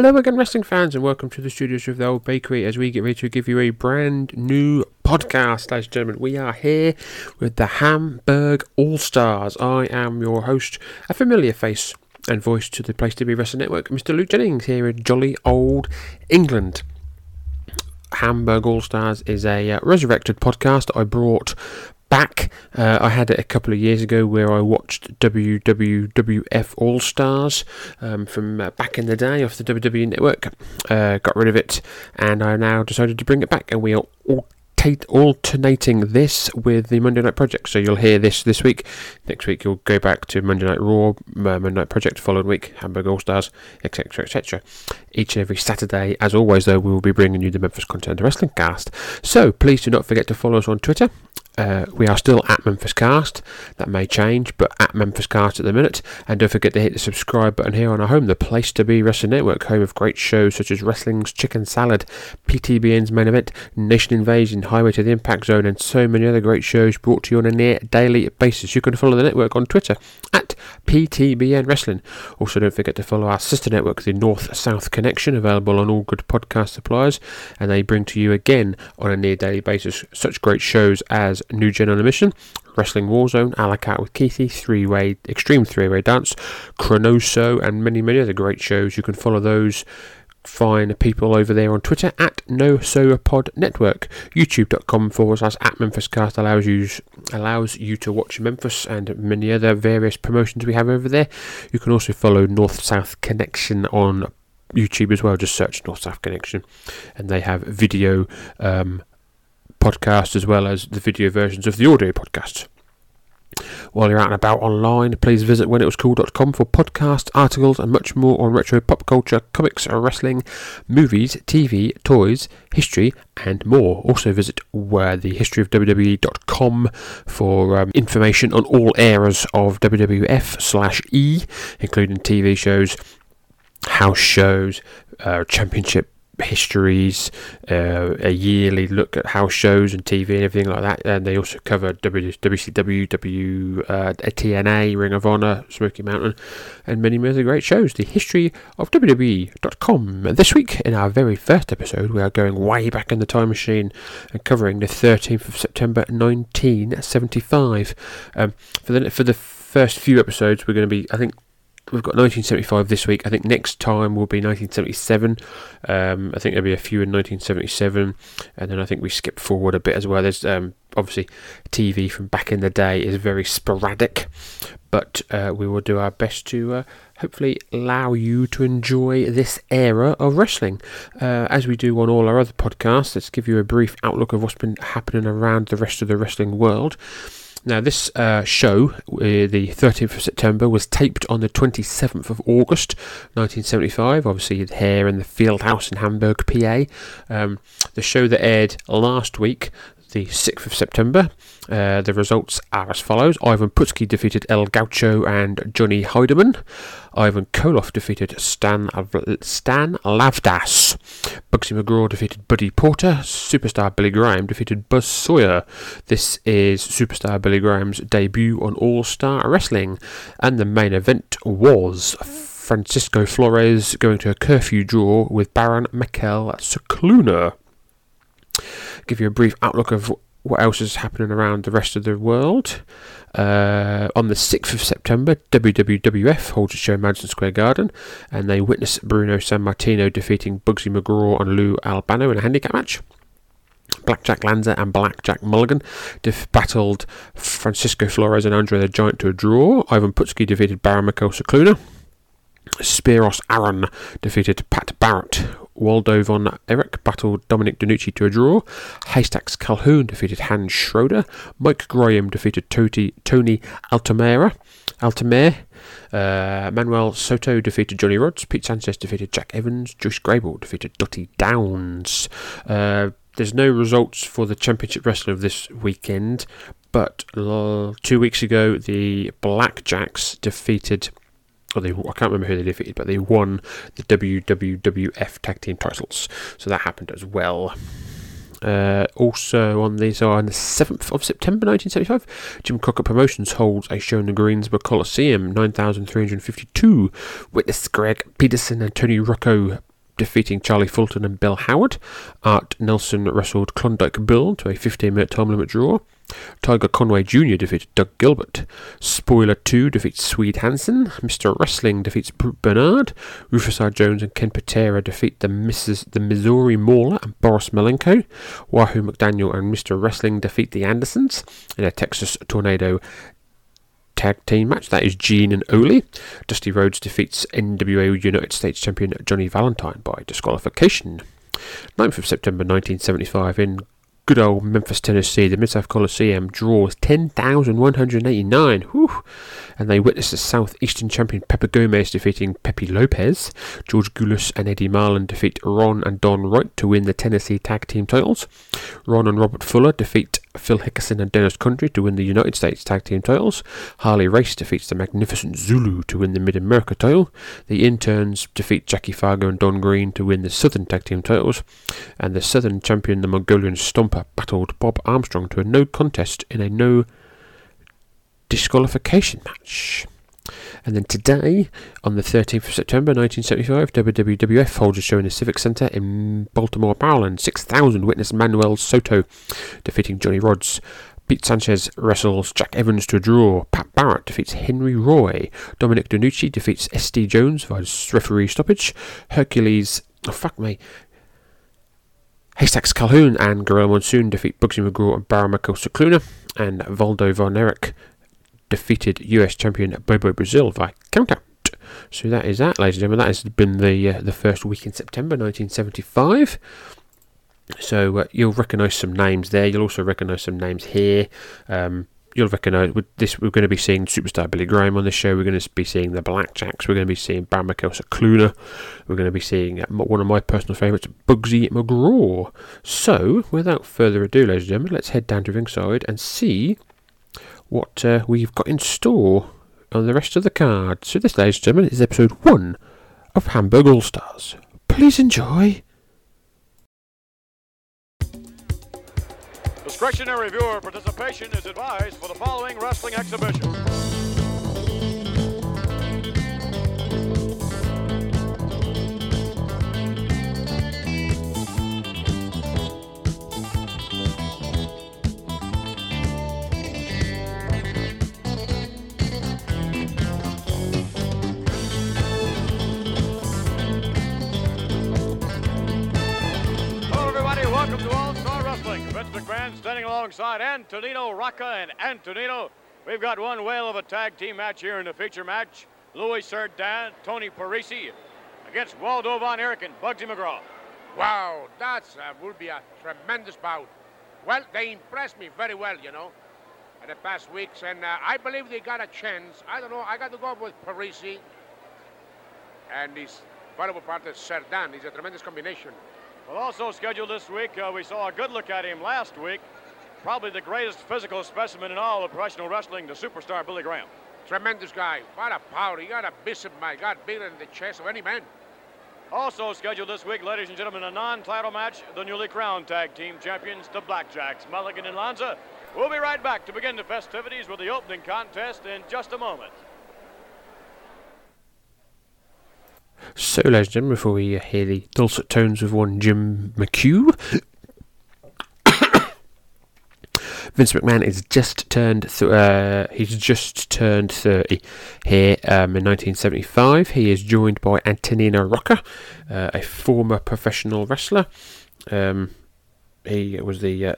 Hello again, wrestling fans, and welcome to the studios of the Old Bakery as we get ready to give you a brand new podcast, ladies and gentlemen. We are here with the Hamburg All Stars. I am your host, a familiar face and voice to the Place to Be Wrestling Network, Mr. Luke Jennings, here in jolly old England. Hamburg All Stars is a uh, resurrected podcast I brought back. Uh, I had it a couple of years ago where I watched WWF All Stars um, from uh, back in the day off the WWE Network. Uh, got rid of it, and I now decided to bring it back, and we are all alternating this with the Monday Night Project. So you'll hear this this week. Next week you'll go back to Monday Night Raw, uh, Monday Night Project. Following week, Hamburg All Stars, etc., etc. Each and every Saturday, as always, though, we will be bringing you the Memphis Continental Wrestling Cast. So please do not forget to follow us on Twitter uh, we are still at Memphis Cast. That may change, but at Memphis Cast at the minute. And don't forget to hit the subscribe button here on our home, the place to be Wrestling Network, home of great shows such as Wrestling's Chicken Salad, PTBN's Main Event, Nation Invasion, Highway to the Impact Zone, and so many other great shows brought to you on a near daily basis. You can follow the network on Twitter at PTBN Wrestling. Also, don't forget to follow our sister network, the North South Connection, available on all good podcast suppliers, and they bring to you again on a near daily basis such great shows as New Gen on a Mission, Wrestling Warzone, a la carte with Keithy, Three Way, Extreme Three Way Dance, Chronoso, and many, many other great shows. You can follow those fine people over there on Twitter at No So Pod Network. YouTube.com forward slash at MemphisCast allows you allows you to watch Memphis and many other various promotions we have over there. You can also follow North South Connection on YouTube as well. Just search North South Connection, and they have video um, podcasts as well as the video versions of the audio podcasts. While you're out and about online, please visit whenitwascool.com for podcasts, articles, and much more on retro pop culture, comics, wrestling, movies, TV, toys, history, and more. Also visit where the historyofwwe.com for um, information on all eras of WWF slash E, including TV shows, house shows, uh, championship histories, uh, a yearly look at house shows and TV and everything like that. And they also cover WCW, W, uh, TNA, Ring of Honor, Smoky Mountain, and many other great shows. The history of WWE.com. This week, in our very first episode, we are going way back in the time machine and covering the 13th of September 1975. Um, for the for the first few episodes, we're going to be, I think, we've got 1975 this week. I think next time will be 1977. Um, I think there'll be a few in 1977, and then I think we skip forward a bit as well. There's um, obviously TV from back in the day is very sporadic, but uh, we will do our best to uh, hopefully allow you to enjoy this era of wrestling. Uh, as we do on all our other podcasts, let's give you a brief outlook of what's been happening around the rest of the wrestling world. Now, this uh, show, uh, the 13th of September, was taped on the 27th of August 1975, obviously here in the Field House in Hamburg, PA. Um, the show that aired last week, the 6th of September, uh, the results are as follows Ivan Putski defeated El Gaucho and Johnny Heidemann. Ivan Koloff defeated Stan, Stan Lavdas. Bugsy McGraw defeated Buddy Porter. Superstar Billy Graham defeated Buzz Sawyer. This is Superstar Billy Graham's debut on All Star Wrestling. And the main event was Francisco Flores going to a curfew draw with Baron Mikel Scicluna. Give you a brief outlook of what else is happening around the rest of the world. Uh, on the 6th of September, WWF holds a show in Madison Square Garden, and they witness Bruno Sammartino defeating Bugsy McGraw and Lou Albano in a handicap match. Blackjack Lanza and Blackjack Mulligan def- battled Francisco Flores and Andre the Giant to a draw. Ivan Putski defeated Baron Scicluna. Spiros Arion defeated Pat Barrett Waldo von Erich battled Dominic DeNucci to a draw. Haystacks Calhoun defeated Hans Schroeder. Mike Graham defeated Tony, Tony Altamira. Altomare. Uh, Manuel Soto defeated Johnny Rodz. Pete Sanchez defeated Jack Evans. Joyce Grable defeated Dottie Downs. Uh, there's no results for the Championship Wrestler of this weekend, but uh, two weeks ago the Blackjacks defeated or they, I can't remember who they defeated, but they won the WWWF Tag Team titles. So that happened as well. Uh, also on these are on the 7th of September 1975, Jim Crockett Promotions holds a show in the Greensboro Coliseum, 9,352. Witness Greg Peterson and Tony Rocco defeating Charlie Fulton and Bill Howard. Art Nelson wrestled Klondike Bill to a 15 minute time limit draw. Tiger Conway Jr. defeated Doug Gilbert. Spoiler 2 defeats Swede Hansen. Mr. Wrestling defeats Bernard. Rufus R. Jones and Ken Patera defeat the Mrs. the Missouri Mauler and Boris Malenko. Wahoo McDaniel and Mr. Wrestling defeat the Andersons in a Texas Tornado tag team match. That is Gene and Ole. Dusty Rhodes defeats NWA United States champion Johnny Valentine by disqualification. 9th of September 1975 in good old Memphis, Tennessee, the Mid South Coliseum draws 10,189. Whew. And they witness the Southeastern champion Pepe Gomez defeating Pepe Lopez. George Gulas and Eddie Marlin defeat Ron and Don Wright to win the Tennessee Tag Team titles. Ron and Robert Fuller defeat Phil Hickerson and Dennis Condrey to win the United States Tag Team titles. Harley Race defeats the Magnificent Zulu to win the Mid America title. The Interns defeat Jackie Fargo and Don Green to win the Southern Tag Team titles. And the Southern champion, the Mongolian Stomper, battled Bob Armstrong to a no contest in a no disqualification match. And then today, on the 13th of September 1975, WWF holds a show in the Civic Center in Baltimore, Maryland. 6,000 witness Manuel Soto defeating Johnny Rodz. Pete Sanchez wrestles Jack Evans to a draw. Pat Barrett defeats Henry Roy. Dominic DeNucci defeats S.D. Jones via referee stoppage. Hercules, oh fuck me, Haystacks Calhoun and Gorilla Monsoon defeat Bugsy McGraw and Baron Mikel Scicluna. And Waldo Von Erich defeated US champion Bobo Brazil via countout. So that is that, ladies and gentlemen. That has been the uh, the first week in September 1975. So uh, you'll recognise some names there. You'll also recognise some names here. Um, you'll recognise this. We're going to be seeing superstar Billy Graham on the show. We're going to be seeing the Blackjacks. We're going to be seeing Baron Mikel Scicluna. We're going to be seeing uh, one of my personal favourites, Bugsy McGraw. So without further ado, ladies and gentlemen, let's head down to ringside and see what uh, we've got in store on the rest of the card. So this, ladies and gentlemen, is episode one of Hamburg All Stars. Please enjoy. Discretionary viewer participation is advised for the following wrestling exhibition. Vince McMahon standing alongside Antonino Rocca and Antonino. We've got one whale of a tag team match here in the feature match. Louis Cerdan, Tony Parisi against Waldo Von Erich and Bugsy McGraw. Wow, that's uh, will be a tremendous bout. Well, they impressed me very well, you know, in the past weeks, and uh, I believe they got a chance. I don't know. I got to go with Parisi and his valuable partner Cerdan. He's a tremendous combination. Well, also scheduled this week, uh, we saw a good look at him last week. Probably the greatest physical specimen in all of professional wrestling, the superstar Billy Graham. Tremendous guy. What a power. He got a bishop, my God, bigger than the chest of any man. Also scheduled this week, ladies and gentlemen, a non-title match, the newly crowned tag team champions, the Blackjacks, Mulligan and Lanza. We'll be right back to begin the festivities with the opening contest in just a moment. So, ladies and gentlemen, before we uh, hear the dulcet tones of one Jim McHugh, Vince McMahon is just turned. Th- uh, he's just turned thirty here um, in 1975. He is joined by Antonino Rocca, uh, a former professional wrestler. Um, he was the. Uh,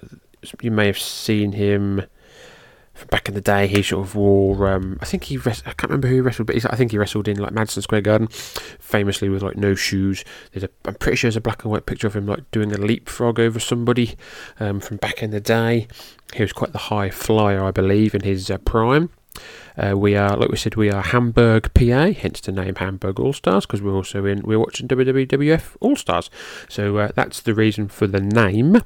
you may have seen him back in the day, he sort of wore. Um, I think he. Res- I can't remember who he wrestled, but I think he wrestled in like Madison Square Garden, famously with like no shoes. There's a. I'm pretty sure there's a black and white picture of him like doing a leapfrog over somebody um, from back in the day. He was quite the high flyer, I believe, in his uh, prime. Uh, we are, like we said, we are Hamburg, PA, hence the name Hamburg All Stars, because we're also in, we're watching WWF All Stars. So uh, that's the reason for the name.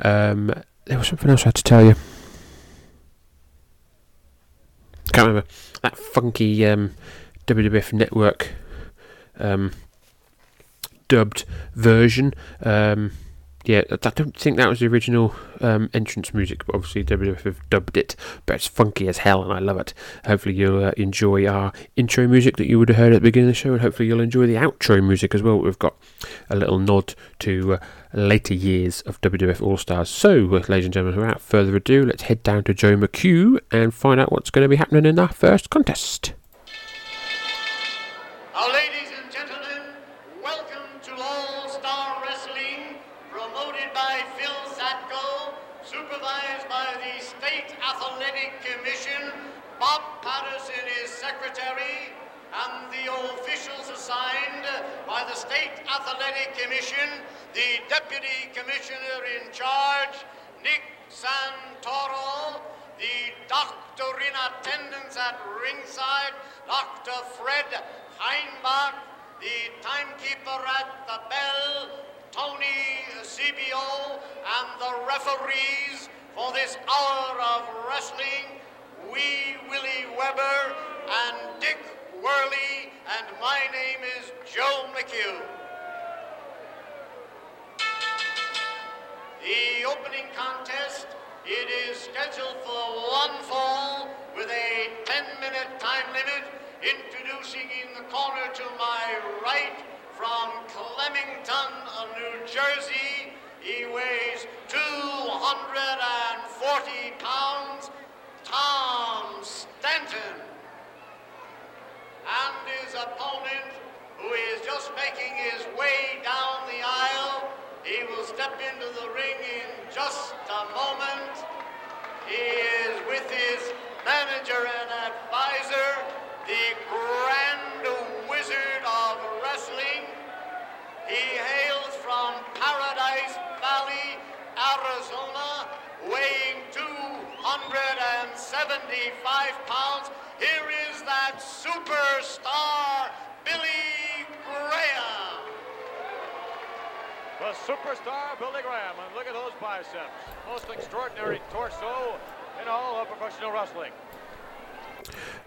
Um, there was something else I had to tell you. Can't remember that funky um, WWF Network um, dubbed version. Um, yeah, I don't think that was the original um, entrance music, but obviously WWF have dubbed it. But it's funky as hell, and I love it. Hopefully, you'll uh, enjoy our intro music that you would have heard at the beginning of the show, and hopefully, you'll enjoy the outro music as well. We've got a little nod to uh, later years of WWF All Stars. So, ladies and gentlemen, without further ado, let's head down to Joe McHugh and find out what's going to be happening in our first contest. Now, ladies and gentlemen, welcome to All Star Wrestling, promoted by Phil Zatko, supervised by the State Athletic Commission, Bob Patterson is secretary, and the officials assigned by the State Athletic Commission, the Deputy Commissioner in charge, Nick Santoro, the doctor in attendance at ringside, Dr. Fred Heinbach, the timekeeper at the bell, Tony CBO, and the referees for this hour of wrestling, Wee Willie Weber and Dick Worley, and my name is Joe McHugh. The opening contest, it is scheduled for one fall with a 10-minute time limit. Introducing in the corner to my right from Flemington, New Jersey, he weighs 240 pounds, Tom Stanton. And his opponent, who is just making his way down the aisle, he will step into the ring in just a moment. He is with his manager and advisor, the Grand Wizard of Wrestling. He hails from Paradise Valley, Arizona, weighing 275 pounds. Here is that superstar, Billy Graham. The superstar Billy Graham, and look at those biceps. Most extraordinary torso in all of professional wrestling.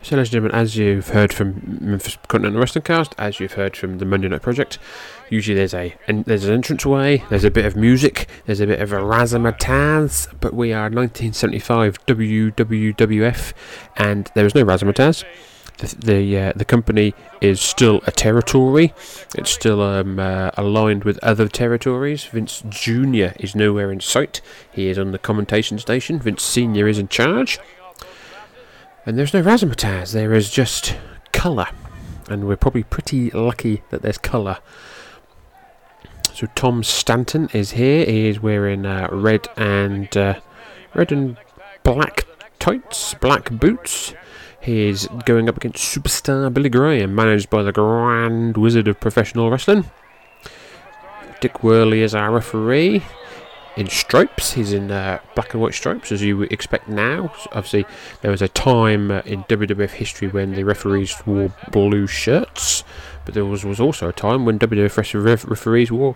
So, ladies and gentlemen, as you've heard from Memphis Continental Wrestling Cast, as you've heard from the Monday Night Project, usually there's a en- there's an entranceway, there's a bit of music, there's a bit of a razzmatazz, but we are 1975 WWF, and there is no razzmatazz. The the, uh, the company is still a territory. It's still um, uh, aligned with other territories. Vince Junior is nowhere in sight. He is on the commentation station. Vince Senior is in charge. And there's no razzmatazz, there is just colour. And we're probably pretty lucky that there's colour. So Tom Stanton is here. He is wearing uh, red and uh, red and black tights, black boots. He is going up against superstar Billy Graham, managed by the Grand Wizard of Professional Wrestling. Dick Worley is our referee in stripes. He's in uh, black and white stripes, as you would expect now. So obviously, there was a time uh, in WWF history when the referees wore blue shirts, but there was, was also a time when WWF ref- ref- referees wore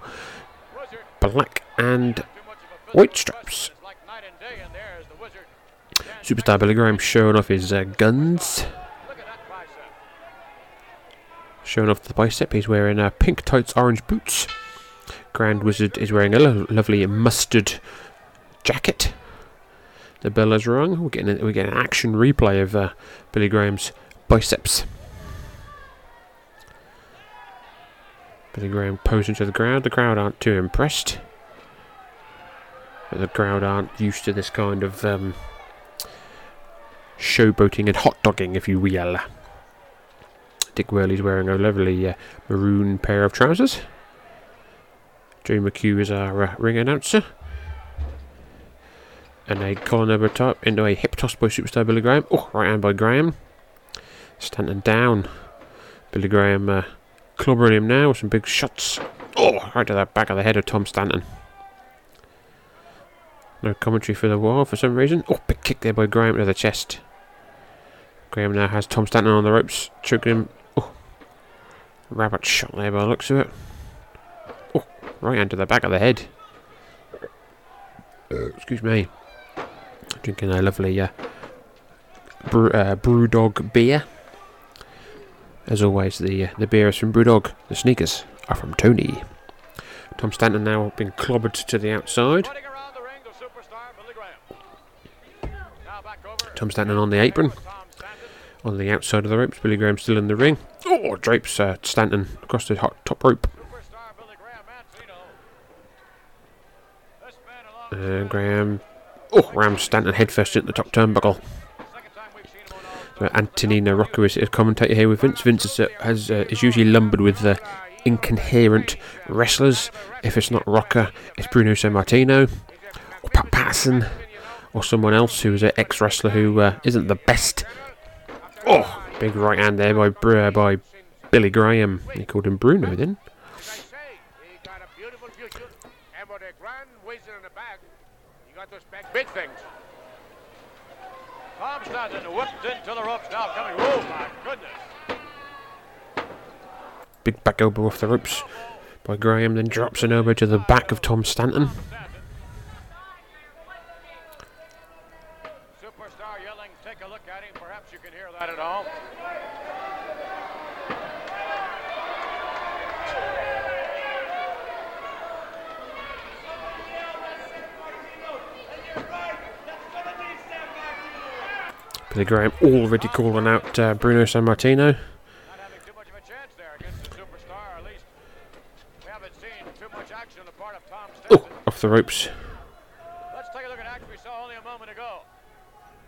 black and white stripes. Superstar Billy Graham showing off his uh, guns. Showing off the bicep, he's wearing uh, pink tights, orange boots. Grand Wizard is wearing a lo- lovely mustard jacket. The bell has rung. We're getting a, we're getting an action replay of uh, Billy Graham's biceps. Billy Graham posing to the crowd. The crowd aren't too impressed. But the crowd aren't used to this kind of um, showboating and hot dogging, if you will. Dick Worley's wearing a lovely uh, maroon pair of trousers. Joe McHugh is our uh, ring announcer. and a collar over top into a hip toss by superstar Billy Graham. Oh, right hand by Graham. Stanton down. Billy Graham uh, him now with some big shots. Oh, right to the back of the head of Tom Stanton. No commentary for the while for some reason. Oh, big kick there by Graham to the chest. Graham now has Tom Stanton on the ropes, choking him. Oh, rabbit shot there by the looks of it. Right hand to the back of the head. Uh, excuse me. Drinking a lovely uh, brew, uh, Brewdog beer. As always, the uh, the beer is from Brewdog. The sneakers are from Tony. Tom Stanton now being clobbered to the outside. Running around the ring, the superstar Billy Graham. Now back over. Tom Stanton on the apron. On the outside of the ropes, Billy Graham still in the ring. Oh, drapes uh, Stanton across the hot top rope. Superstar Billy Graham. Mancino. This man along. Uh, Graham. Oh, rams Stanton headfirst into the top turnbuckle. So Antonino Rocca is a commentator here with Vince. Vince is, uh, has, uh, is usually lumbered with uh, incoherent wrestlers. If it's not Rocca, it's Bruno Sammartino, or Pat Patterson, or someone else who is an ex wrestler who uh, not the best. Oh, big right hand there by uh, by Billy Graham. He called him Bruno then. As I say, he got a beautiful future. And with a grand wizard in the back, you got to expect big things. Tom Stanton whipped into the ropes now coming. Oh my goodness. Big back elbow off the ropes by Graham, then drops an elbow to the back of Tom Stanton. Superstar yelling, take a look at him. Perhaps you can hear that at home. Billy Graham already calling out uh, Bruno Sammartino. Not having too much of a chance there against the superstar. At least we haven't seen too much action on the part of Tom Oh, off the ropes. Let's take a look at action we saw only a moment ago.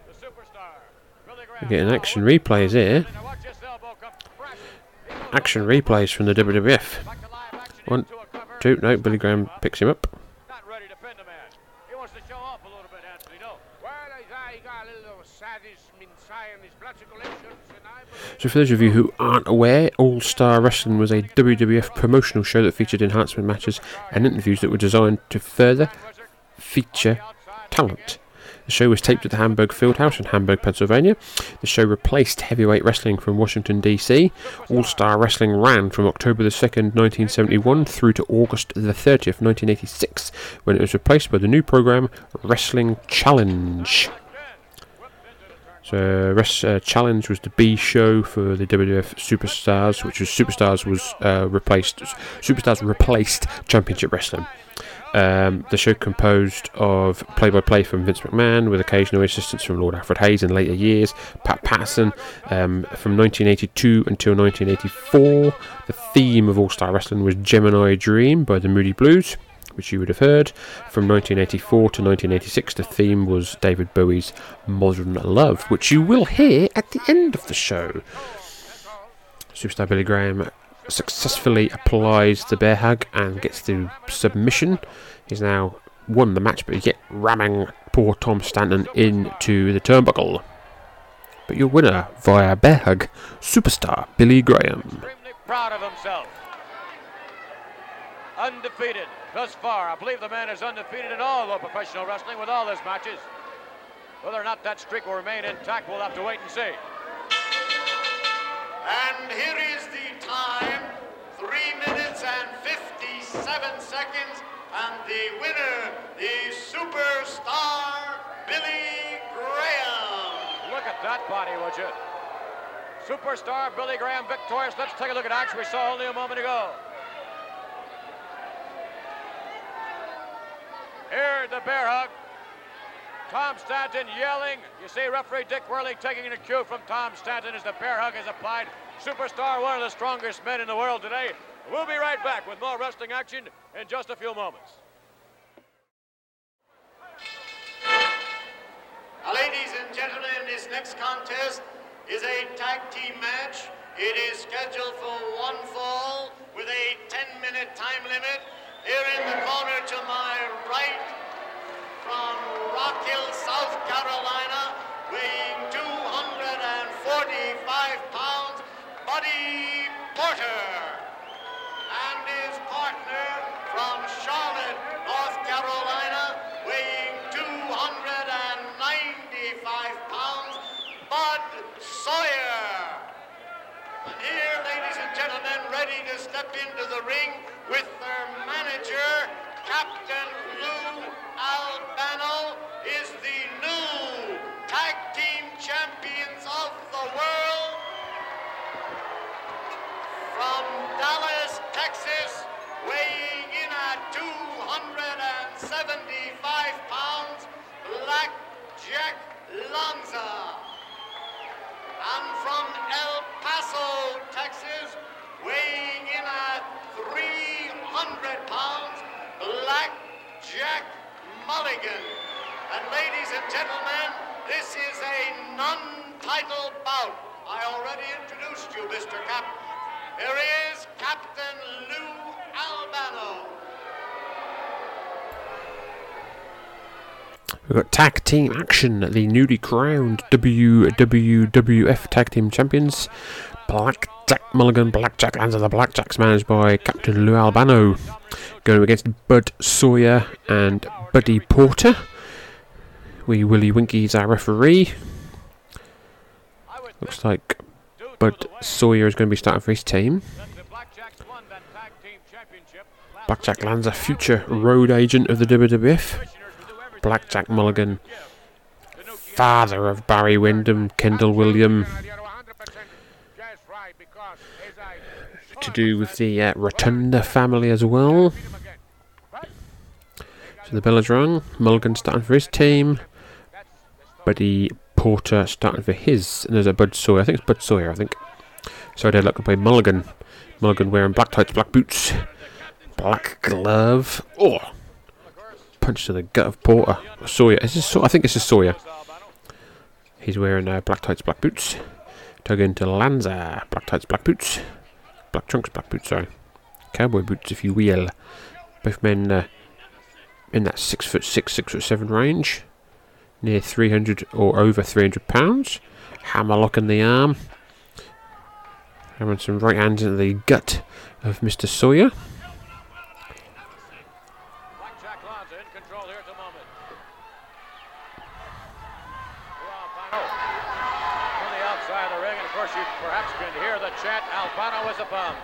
The superstar, Billy Graham. Getting action replays here. Now watch this elbow come crashing. Action replays from the WWF. Back to live action One, into a cover. two, no, Billy Graham picks him up. Not ready to pin the man. He wants to show off a little bit, Anthony. No. Well, I, I got a little sadism inside in his blood circulations, and I believe So, for those of you who aren't aware, All Star Wrestling was a WWF promotional show that featured enhancement matches and interviews that were designed to further feature talent. The show was taped at the Hamburg Fieldhouse in Hamburg, Pennsylvania. The show replaced heavyweight wrestling from Washington, D.C. All Star Wrestling ran from October the 2nd, 1971 through to August the 30th, 1986, when it was replaced by the new program Wrestling Challenge. So, Rest uh, Challenge was the B show for the WWF Superstars, which was Superstars was uh, replaced. Superstars replaced Championship Wrestling. Um, the show composed of play-by-play from Vince McMahon, with occasional assistance from Lord Alfred Hayes in later years. Pat Patterson um, from 1982 until 1984. The theme of All Star Wrestling was Gemini Dream by the Moody Blues which you would have heard. From 1984 to 1986, the theme was David Bowie's Modern Love, which you will hear at the end of the show. Superstar Billy Graham successfully applies the bear hug and gets the submission. He's now won the match, but yet ramming poor Tom Stanton into the turnbuckle. But your winner via bear hug, Superstar Billy Graham. Proud of himself. Undefeated thus far. I believe the man is undefeated in all of professional wrestling with all his matches. Whether or not that streak will remain intact, we'll have to wait and see. And here is the time, 3 minutes and 57 seconds, and the winner, the superstar, Billy Graham. Look at that body, would you? Superstar Billy Graham victorious. Let's take a look at action we saw only a moment ago. Here, the bear hug. Tom Stanton yelling. You see referee Dick Worley taking a cue from Tom Stanton as the bear hug is applied. Superstar, one of the strongest men in the world today. We'll be right back with more wrestling action in just a few moments. Ladies and gentlemen, this next contest is a tag team match. It is scheduled for one fall with a 10-minute time limit. Here in the corner to my right, from Rock Hill South Carolina, weighing 245 pounds, Buddy Porter. And his partner from Charlotte, North Carolina, weighing 295 pounds, Bud Sawyer. And here, ladies and gentlemen, ready to step into the ring Captain Lou Albano, is the new tag team champions of the world. From Dallas, Texas, weighing in at 275 pounds, Black Jack Lanza. And from El Paso, Texas, weighing in at 300 pounds, Black Jack Mulligan. And ladies and gentlemen, this is a non-title bout. I already introduced you, Mr. Cap. Here is Captain Lou Albano. We've got tag team action. The newly crowned WWF Tag Team Champions, Black Jack Mulligan, Black Jack Lanza. The Blackjacks managed by Captain Lou Albano, going against Bud Sawyer and Buddy Porter. Wee Willie Winky's our referee. Looks like Bud Sawyer is going to be starting for his team. Blackjack Lanza, future road agent of the WWF. Blackjack Mulligan, father of Barry Windham, Kendall Windham, You're 100% just right because as I to do with the uh, Rotunda family as well. So the bell is rung. Mulligan starting for his team. Buddy Porter starting for his. And there's a Bud Sawyer. I think it's Bud Sawyer, I think. So they're looking to play Mulligan. Mulligan wearing black tights, black boots, black glove. Oh! Punch to the gut of Porter. Sawyer. Is this I think this is Sawyer. He's wearing uh, black tights, black boots. Tug into Lanza. Black tights, black boots. Black trunks, black boots, sorry. Cowboy boots, if you will. Both men uh, in that six foot six, six foot seven range. Near 300 or over 300 pounds. Hammerlock in the arm. Having some right hands into the gut of Mr. Sawyer. Blackjack Lanza in control here at the moment. Lou Albano on the outside of the ring, and of course you perhaps can hear the chant Albano is a bum.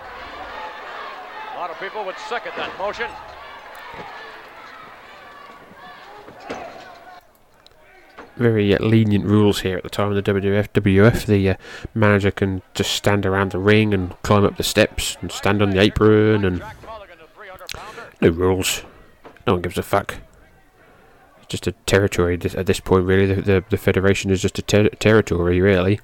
A lot of people would second that motion. very uh, lenient rules here at the time of the WWF. WF, the uh, manager can just stand around the ring and climb up the steps and stand on the apron and Jack Mulligan, the 300 pounder. no rules. No one gives a fuck. It's just a territory this- at this point, really. The, the, the federation is just a ter- territory, really.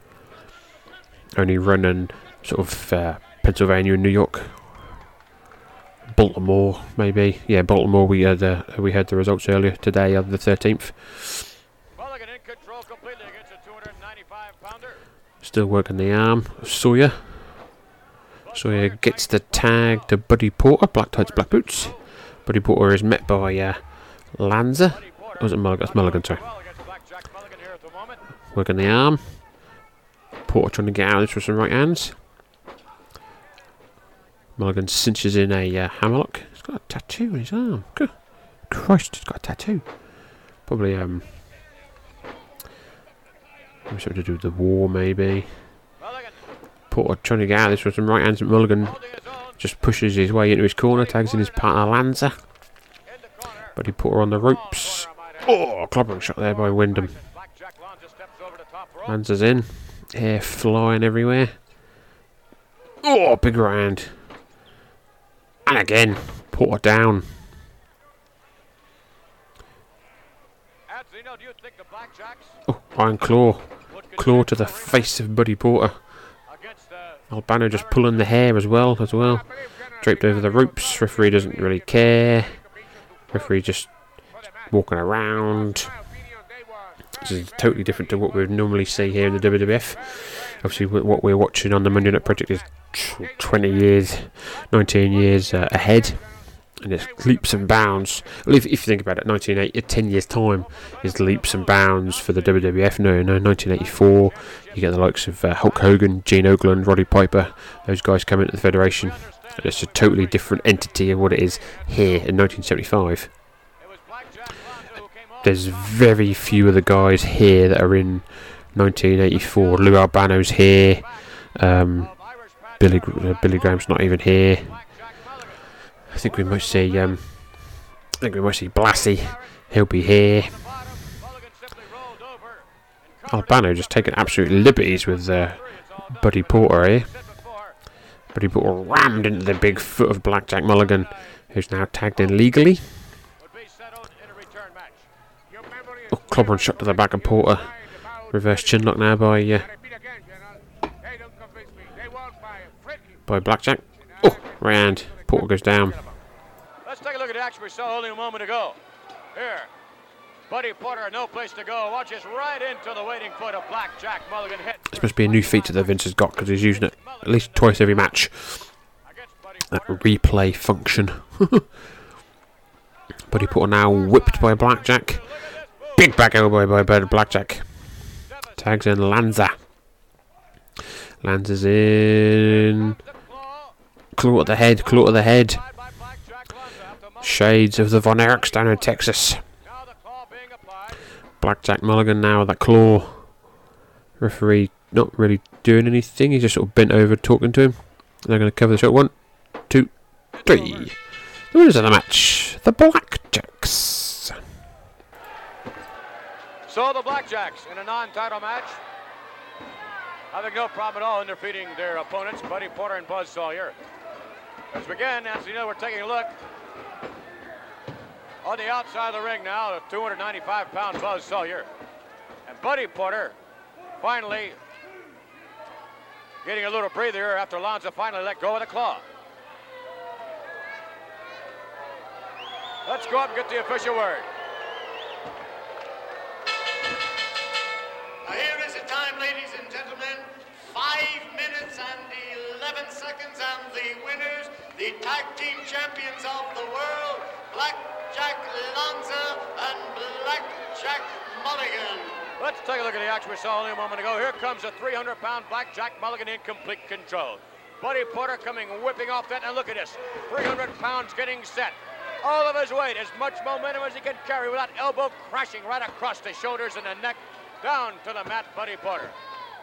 Only run in sort of uh, Pennsylvania and New York. Baltimore, maybe. Yeah, Baltimore. We had uh, we had the results earlier today of the 13th. Mulligan in control completely against a 295 pounder. Still working the arm. Sawyer. Sawyer gets the tag to Buddy Porter. Black tights, black boots. Buddy Porter is met by uh, Lanza. Porter. Was it Mulligan? That's Mulligan, sorry. Well against Blackjack Mulligan here at the. Working the arm. Porter trying to get out of this with some right hands. Mulligan cinches in a uh, hammerlock. He's got a tattoo on his arm. Good Christ, he's got a tattoo. Probably um, something to do with the war, maybe. Porter trying to get out of this with some right hands. Mulligan just pushes his way into his corner, tags in his partner Lanza. But he put her on the ropes. Oh, clobbering shot there by Wyndham. Lanza's in. Hair flying everywhere. Oh, big round. And again, Porter down. Ed Zeno, do you think the Blackjacks Oh, Iron Claw. Claw to the face of Buddy Porter. Albano just pulling the hair as well, as well. Draped over the ropes. Referee doesn't really care. Referee just walking around. This is totally different to what we would normally see here in the WWF. Obviously, what we're watching on the Monday Night Project is 20 years, 19 years uh, ahead. and it's leaps and bounds. Well, if, if you think about it, 1980, 10 years' time is leaps and bounds for the WWF. No, no, 1984, you get the likes of uh, Hulk Hogan, Gene Okerlund, Roddy Piper, those guys come into the Federation. It's a totally different entity of what it is here in 1975. There's very few of the guys here that are in 1984. Lou Albano's here. Um, Billy uh, Billy Graham's not even here. I think we might see. Um, I think we might see Blassie. He'll be here. Albano just taking absolute liberties with uh, Buddy Porter here. Buddy Porter rammed into the big foot of Blackjack Mulligan, who's now tagged in legally. Oh, clobber and shot to the back of Porter. Reverse chinlock now by uh, by Blackjack. Oh, round. Porter goes down. Let's take a look at the action we saw only a moment ago. Here, Buddy Porter, no place to go. Watches right into the waiting foot of Blackjack Mulligan. Hit. This must be a new feature that Vince has got because he's using it at least twice every match. That replay function. Buddy Porter now whipped by Blackjack. Big back elbow by, by Blackjack. Tags in Lanza. Lanza's in. Claw at the head, claw at the head. Shades of the Von Erichs down in Texas. Blackjack Mulligan now with that claw. Referee not really doing anything. He's just sort of bent over talking to him. They're going to cover the shot. One, two, three. The winners of the match, the Blackjacks. So the Blackjacks in a non-title match, having no problem at all in defeating their opponents, Buddy Porter and Buzz Sawyer. As we begin. As you know, we're taking a look on the outside of the ring now, the 295-pound Buzz Sawyer. And Buddy Porter finally getting a little breather after Lanza finally let go of the claw. Let's go up and get the official word. Ladies and gentlemen. Five minutes and 11 seconds, and the winners, the tag team champions of the world, Blackjack Lanza and Blackjack Mulligan. Let's take a look at the action we saw only a moment ago. Here comes a 300-pound Blackjack Mulligan in complete control. Buddy Porter coming whipping off that, and look at this. 300 pounds getting set. All of his weight, as much momentum as he can carry with that elbow crashing right across the shoulders and the neck, down to the mat, Buddy Porter.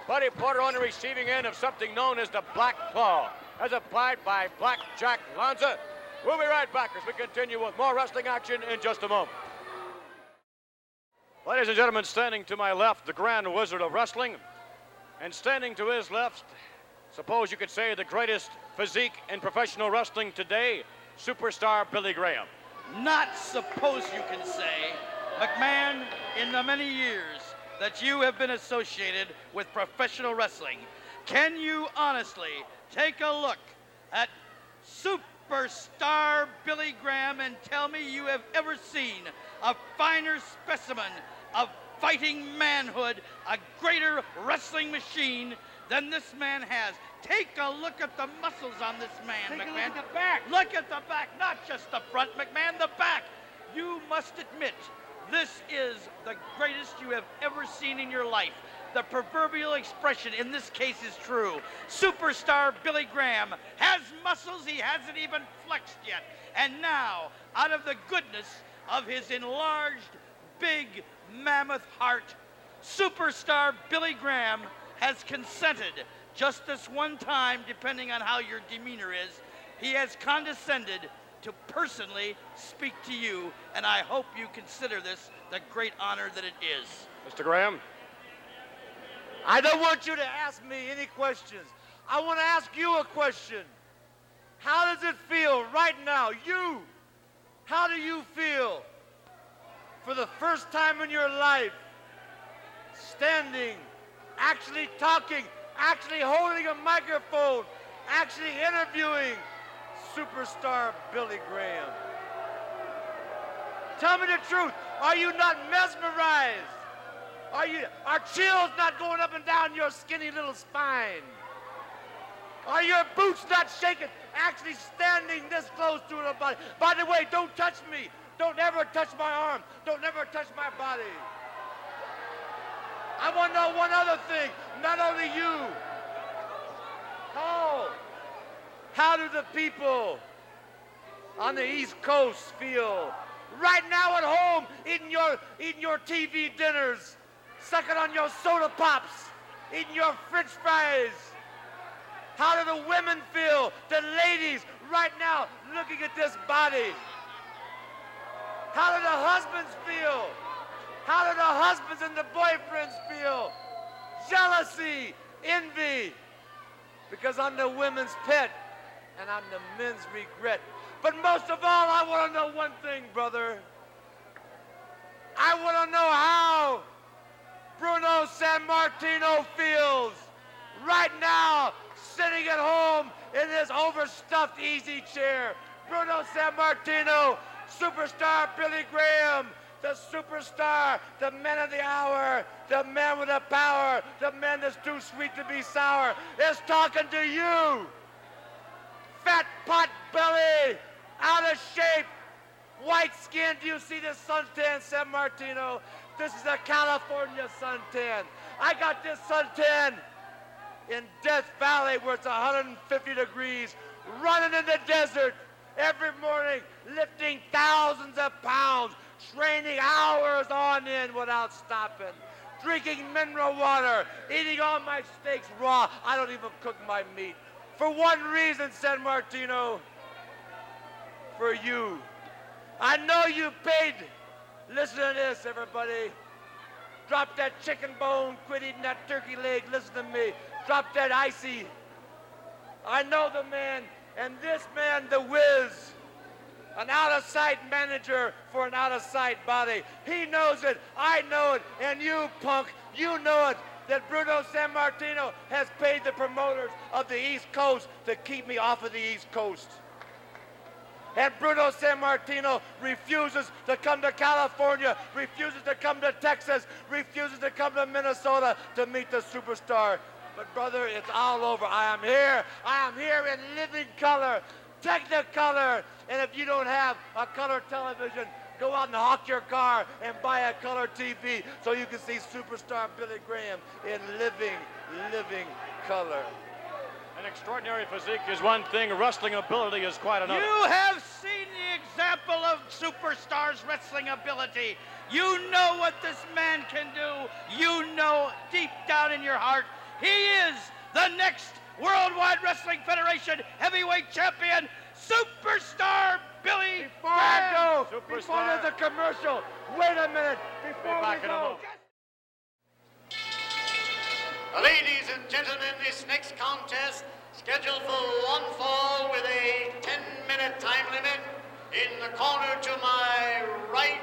Buddy Porter on the receiving end of something known as the Black Claw, as applied by Blackjack Lanza. We'll be right back as we continue with more wrestling action in just a moment. Ladies and gentlemen, standing to my left, the Grand Wizard of Wrestling, and standing to his left, suppose you could say the greatest physique in professional wrestling today, superstar Billy Graham. Not suppose you can say, McMahon, in the many years that you have been associated with professional wrestling, can you honestly take a look at superstar Billy Graham and tell me you have ever seen a finer specimen of fighting manhood, a greater wrestling machine than this man has? Take a look at the muscles on this man, Take McMahon. look at the back. Look at the back, not just the front, McMahon, the back. You must admit, this is the greatest you have ever seen in your life. The proverbial expression in this case is true. Superstar Billy Graham has muscles he hasn't even flexed yet. And now, out of the goodness of his enlarged, big, mammoth heart, superstar Billy Graham has consented just this one time, depending on how your demeanor is. He has condescended to personally speak to you, and I hope you consider this the great honor that it is. Mr. Graham? I don't want you to ask me any questions. I want to ask you a question. How does it feel right now? You, how do you feel for the first time in your life standing, actually talking, actually holding a microphone, actually interviewing superstar Billy Graham? Tell me the truth. Are you not mesmerized? Are you are chills not going up and down your skinny little spine? Are your boots not shaking actually standing this close to the body. By the way, don't touch me. Don't ever touch my arm. Don't ever touch my body. I want to know one other thing. Not only you. How? How do the people on the East Coast feel? Right now at home, eating your eating your TV dinners, sucking on your soda pops, eating your French fries. How do the women feel? The ladies right now looking at this body. How do the husbands feel? How do the husbands and the boyfriends feel? Jealousy, envy. Because I'm the women's pet and I'm the men's regret. But most of all, I want to know one thing, brother. I want to know how Bruno Sammartino feels right now sitting at home in this overstuffed easy chair. Bruno Sammartino, superstar Billy Graham, the superstar, the man of the hour, the man with the power, the man that's too sweet to be sour, is talking to you. Fat pot belly, out of shape, white skin. Do you see this suntan, Sammartino? This is a California suntan. I got this suntan in Death Valley where it's 150 degrees, running in the desert every morning, lifting thousands of pounds, training hours on end without stopping, drinking mineral water, eating all my steaks raw. I don't even cook my meat. For one reason, Sammartino, for you. I know you paid. Listen to this, everybody. Drop that chicken bone, quit eating that turkey leg. Listen to me. Drop that icy. I know the man, and this man, the whiz, an out of sight manager for an out of sight body. He knows it, I know it, and you, punk, you know it. That Bruno Sammartino has paid the promoters of the East Coast to keep me off of the East Coast. And Bruno Sammartino refuses to come to California, refuses to come to Texas, refuses to come to Minnesota to meet the superstar. But brother, it's all over. I am here. I am here in living color, technicolor. And if you don't have a color television, go out and hawk your car and buy a color TV so you can see superstar Billy Graham in living, living color. An extraordinary physique is one thing, wrestling ability is quite another. You have seen the example of superstars' wrestling ability. You know what this man can do. You know deep down in your heart, he is the next Worldwide Wrestling Federation heavyweight champion, superstar Billy Before I Graham. go, before Superstar. there's a commercial, wait a minute. Before we in a go. Ladies and gentlemen, this next contest scheduled for one fall with a 10-minute time limit. In the corner to my right,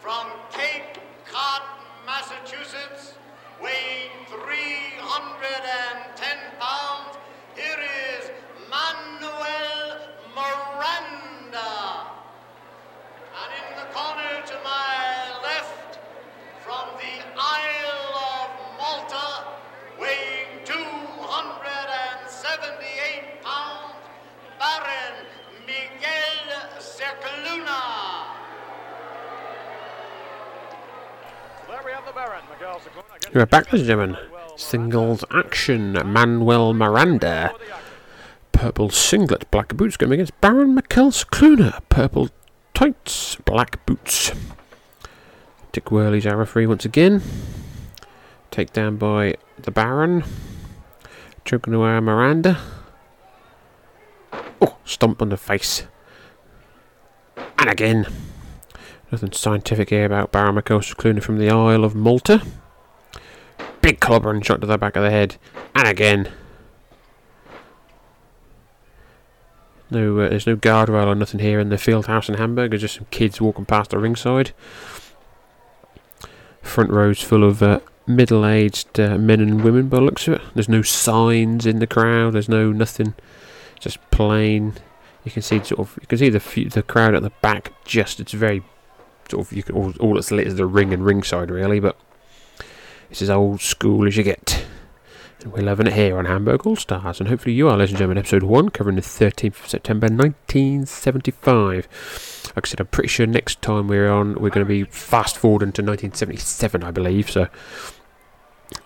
from Cape Cod, Massachusetts, weighing 310 pounds, here is Manuel Miranda. And in the corner to my left, from the Isle of Malta, weighing 278 pounds, Baron Miguel Scicluna. There we have the Baron, Miguel Scicluna. against We're back, the ladies and gentlemen. Singles action. Manuel Miranda. Purple singlet, black boots going against Baron Mikel Scicluna. Purple tights, black boots. Dick Worley's our referee once again. Take down by the Baron. Choking away Miranda. Oh, stomp on the face. And again. Nothing scientific here about Baron Mikel Scicluna from the Isle of Malta. Big clobber and shot to the back of the head. And again. No, uh, there's no guardrail or nothing here in the field house in Hamburg. There's just some kids walking past the ringside. Front row's full of uh, middle-aged uh, men and women, by the looks of it. There's no signs in the crowd. There's no nothing. Just plain. You can see sort of. You can see the the crowd at the back. Just it's very sort of. You can all, all that's lit is the ring and ringside really, but it's as old school as you get. We're loving it here on Hamburg All Stars, and hopefully you are, ladies and gentlemen. Episode 1, covering the 13th of September 1975. Like I said, I'm pretty sure next time we're on, we're going to be fast forwarding to 1977, I believe. So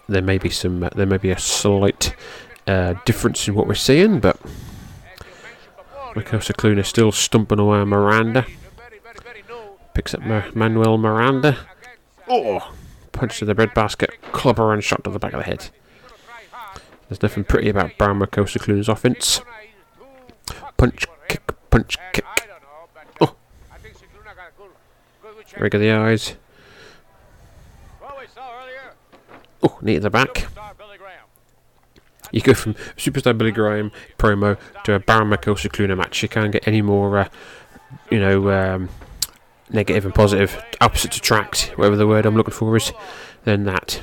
there may be some, uh, there may be a slight uh, difference in what we're seeing, but Mikel Scicluna still stumping away on Miranda. Picks up Ma- Manuel Miranda. Oh! Punch to the breadbasket, clubber and shot to the back of the head. There's nothing pretty about Baron Mikel Scicluna's offense. Punch, kick, punch, kick. Oh! Rig of the eyes. Oh, knee at the back. You go from Superstar Billy Graham promo to a Baron Mikel Scicluna match. You can't get any more, uh, you know, um, negative and positive, opposite attract, whatever the word I'm looking for is, than that.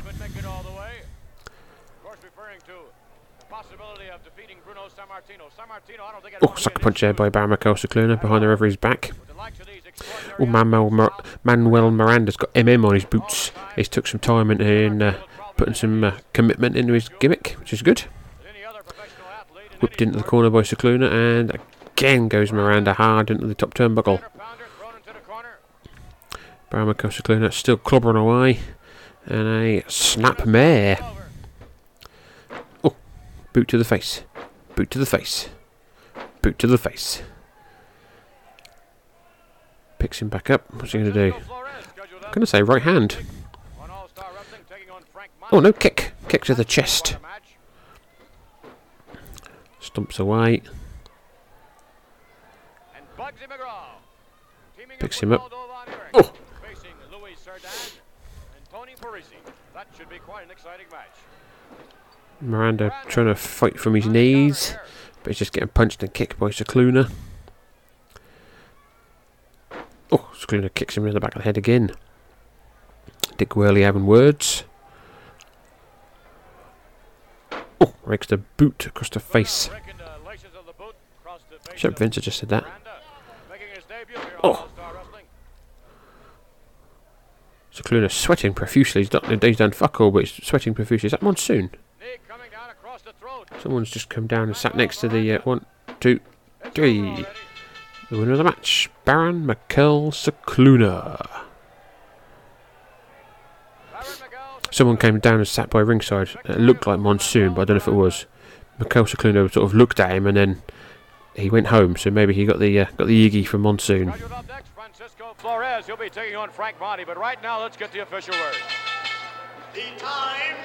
Oh, sucker punch there by Cluna behind the referee's back. Oh, Manuel, Mar- Manuel Miranda's got MM on his boots. He's took some time into in, uh, putting some uh, commitment into his gimmick, which is good. Whipped into the corner by Scicluna, and again goes Miranda hard into the top turnbuckle. Baron Mikel Scicluna still clobbering away, and a snap mare. Oh, boot to the face, boot to the face, boot to the face. Picks him back up. What's he going to do? I'm going to say right hand. Oh no, kick. Kick to the chest. Stumps away. Picks him up. Oh! Miranda trying to fight from his knees, but he's just getting punched and kicked by Scicluna. Oh, Scicluna kicks him in the back of the head again. Dick Worley having words. Oh, rakes the boot across the face. Shep Vince just said that. Oh. Scicluna sweating profusely. He's, not, he's done fuck all, but he's sweating profusely. Is that Monsoon? Someone's just come down and sat next to the uh, one, two, three. The winner of the match, Baron Mikel Scicluna. Someone came down and sat by ringside. It looked like Monsoon, but I don't know if it was. Mikel Scicluna sort of looked at him and then he went home. So maybe he got the uh, got the Iggy from Monsoon. Francisco Flores, he'll be taking on Frank Monte, but right now let's get the official word. The time,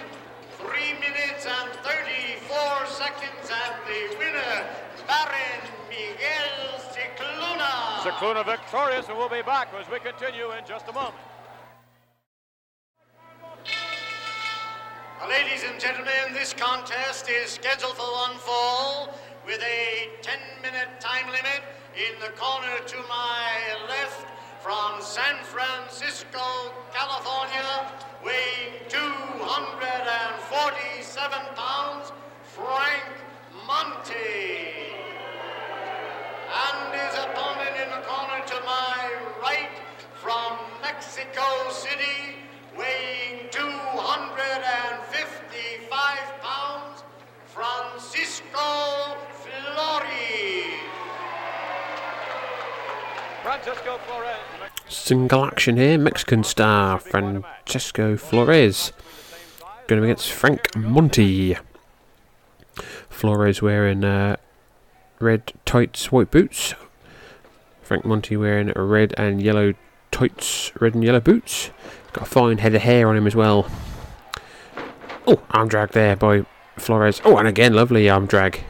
3 minutes and 34 seconds, and the winner, Baron Miguel Scicluna. Scicluna victorious, and we'll be back as we continue in just a moment. Ladies and gentlemen, this contest is scheduled for one fall with a 10-minute time limit. In the corner to my left, from San Francisco, California, weighing 247 pounds, Frank Monte. And his opponent in the corner to my right, from Mexico City, weighing 255 pounds, Francisco Flores. Francisco Flores. Single action here. Mexican star Francisco Flores going against Frank Monte. Flores wearing uh, red tights, white boots. Frank Monte wearing red and yellow tights, red and yellow boots. Got a fine head of hair on him as well. Oh, arm drag there by Flores. Oh, and again, lovely arm drag.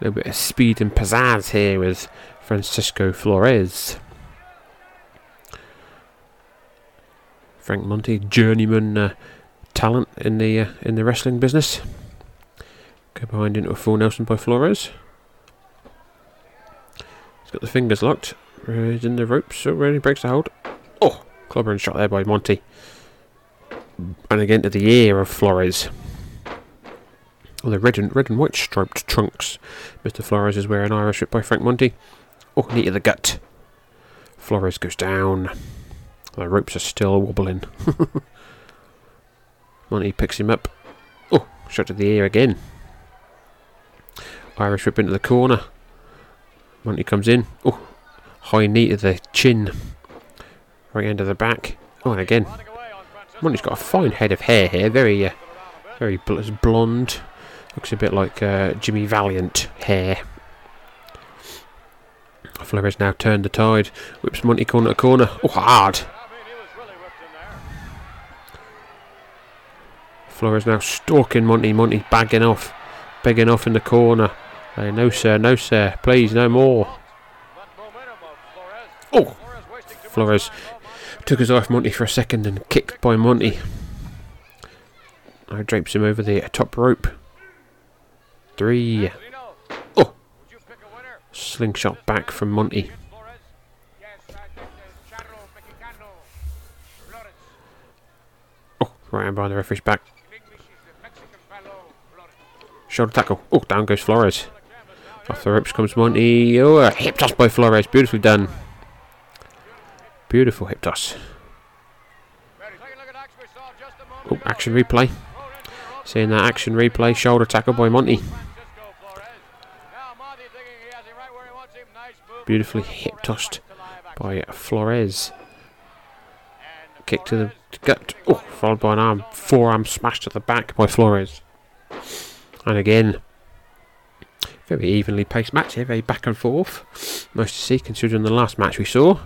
A little bit of speed and pizzazz here with Francisco Flores. Frank Monte, journeyman uh, talent in the uh, in the wrestling business. Go behind into a full Nelson by Flores. He's got the fingers locked. He's in the ropes, so really breaks the hold. Oh, clobbering shot there by Monte. And again to the ear of Flores. Oh, the red and red and white striped trunks. Mr. Flores is wearing Irish whip by Frank Monte. Oh, knee to the gut. Flores goes down. The ropes are still wobbling. Monte picks him up. Oh, Shot to the ear again. Irish whip into the corner. Monte comes in. Oh, high knee to the chin. Right end of the back. Oh, and again. Monte's got a fine head of hair here. Very, uh, very bl- blonde. Looks a bit like uh, Jimmy Valiant hair. Flores now turned the tide. Whips Monte corner to corner. Oh, hard. Flores now stalking Monte. Monte bagging off. Begging off in the corner. Hey, no, sir. No, sir. Please, no more. Oh! Flores took his off Monte for a second and kicked by Monte. Now drapes him over the top rope. Three. Oh! Slingshot back from Monte. Oh, right behind the referee's back. Shoulder tackle. Oh, down goes Flores. Off the ropes comes Monte. Oh, a hip toss by Flores. Beautifully done. Beautiful hip toss. Oh, action replay. Seeing that action replay. Shoulder tackle by Monte. Beautifully hip tossed by Flores. Kick to the gut. Oh, followed by an arm. Forearm smash to the back by Flores. And again, very evenly paced match here, very back and forth. Nice to see considering the last match we saw.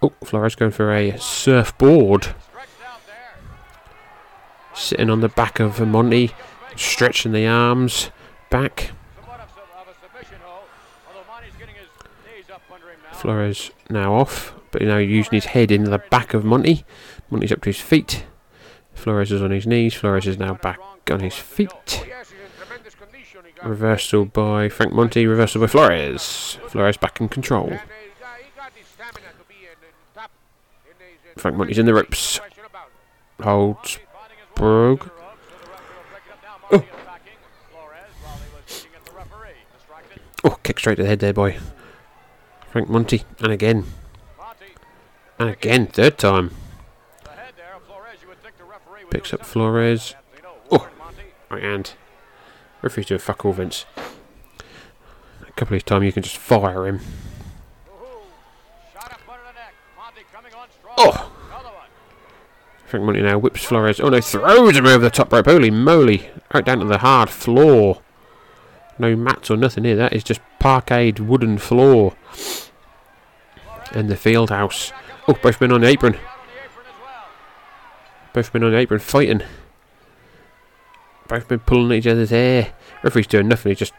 Oh, Flores going for a surfboard. Sitting on the back of Monte, stretching the arms back. Flores now off, but now using his head into the back of Monte. Monte's up to his feet. Flores is on his knees. Flores is now back on his feet. Reversal by Frank Monte, reversal by Flores. Flores back in control. Frank Monte's in the ropes. Holds. Brogue. Oh. oh, kick straight to the head there boy. Frank Monte. And again. And again, third time. Picks up Flores. Oh, right hand. Referee's doing fuck all, Vince. A couple of times you can just fire him. Oh! Frank Monte now whips Flores. Oh no, throws him over the top rope. Holy moly. Right down to the hard floor. No mats or nothing here. That is just parquet wooden floor. And the field house. Oh, both men on the apron. Both men on the apron fighting. Both men pulling each other's hair. Referee's doing nothing. He just.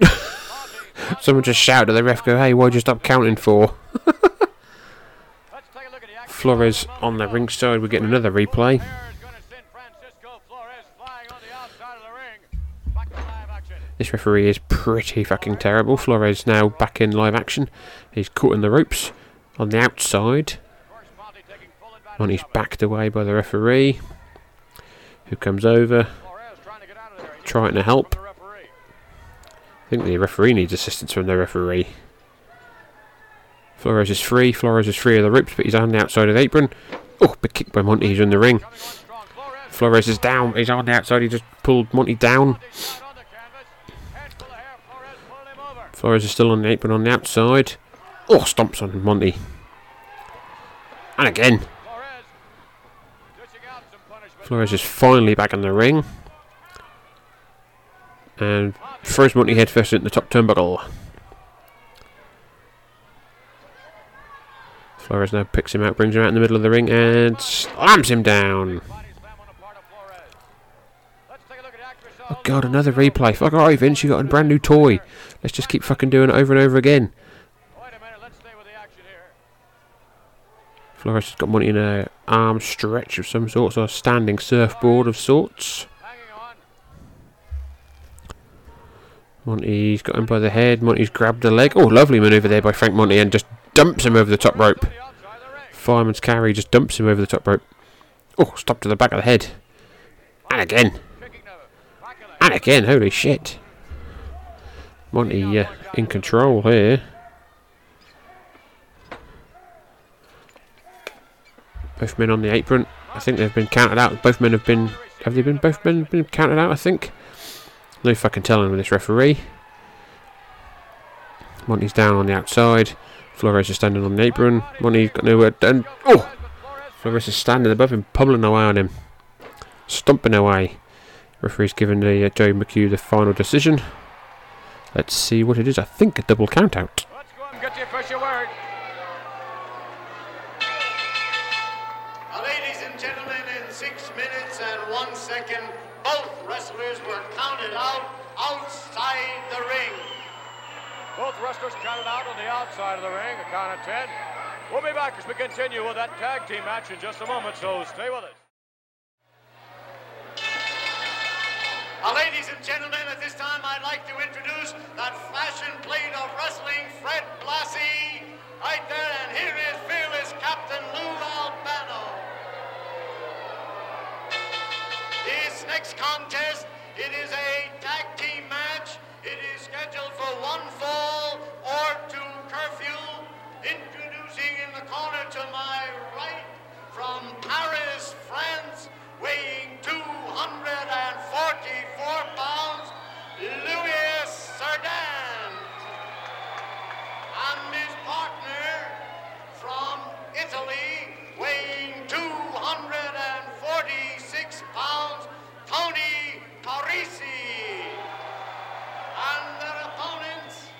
Someone just shouted at the ref, go, hey, why'd you stop counting for? Flores on the ringside. We're getting another replay. This referee is pretty fucking terrible. Flores now back in live action. He's caught in the ropes on the outside. Monte's backed away by the referee, who comes over, trying to help. I think the referee needs assistance from the referee. Flores is free. Flores is free of the ropes, but he's on the outside of the apron. Oh, big kick by Monte. He's in the ring. Flores is down. He's on the outside. He just pulled Monte down. Flores is still on the apron on the outside. Oh, stomps on Monte. And again. Flores is finally back in the ring. And throws Monte first into the top turnbuckle. Flores now picks him out, brings him out in the middle of the ring, and slams him down. Oh god, another replay. Fuck alright, Vince, you got a brand new toy. Let's just keep fucking doing it over and over again. Flores has got Monte in a arm stretch of some sort, so a standing surfboard of sorts. Monte's got him by the head. Monte's grabbed the leg. Oh, lovely manoeuvre there by Frank Monte and just dumps him over the top rope. Fireman's carry just dumps him over the top rope. Oh, stop to the back of the head. And again. And again, holy shit. Monte uh, in control here. Both men on the apron. I think they've been counted out. Both men have been have they been both been, been counted out? I think. No fucking telling with this referee. Monte's down on the outside. Flores is standing on the apron. Monte's got nowhere done. Oh! Flores is standing above him, pummeling away on him. Stomping away. Referee's giving the uh, Joe McHugh the final decision. Let's see what it is. I think a double count out. Let's go and get the official word. Now, ladies and gentlemen, in six minutes and one second, both wrestlers were counted out outside the ring. Both wrestlers counted out on the outside of the ring, a count of 10. We'll be back as we continue with that tag team match in just a moment, so stay with us. Now, ladies and gentlemen, at this time I'd like to introduce that fashion plate of wrestling, Fred Blassie, right there, and here is fearless Captain Lou Albano. Next contest, it is a tag team match. It is scheduled for one fall or two curfew. Introducing in the corner to my right from Paris, France, weighing 244 pounds, Louis Cerdan. And his partner from Italy, weighing 246 pounds, Tony Parisi. And their opponents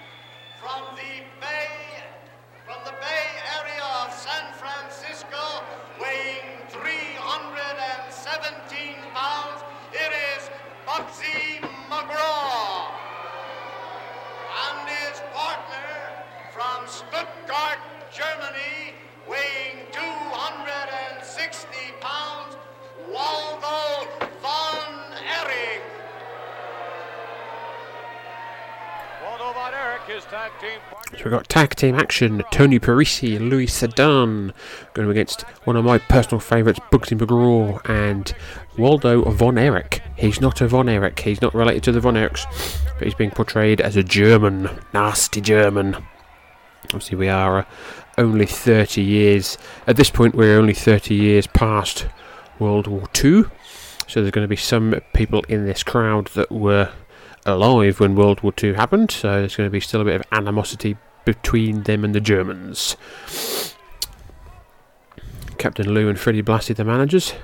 from the Bay, from the Bay Area of San Francisco, weighing 317 pounds, it is Bugsy McGraw. And his partner from Stuttgart, Germany, weighing 260 pounds, Waldo von Erich. Waldo Von Erich, his tag team partner. So we've got tag team action. Tony Parisi and Louis Cerdan going against one of my personal favourites, Bugsy McGraw and Waldo Von Erich. He's not a Von Erich. He's not related to the Von Erichs, but he's being portrayed as a German, nasty German. Obviously, we are uh, only 30 years. At this point, we're only 30 years past World War II. So there's going to be some people in this crowd that were alive when World War II happened. So there's going to be still a bit of animosity between them and the Germans. Captain Lou and Freddie Blassie, the managers.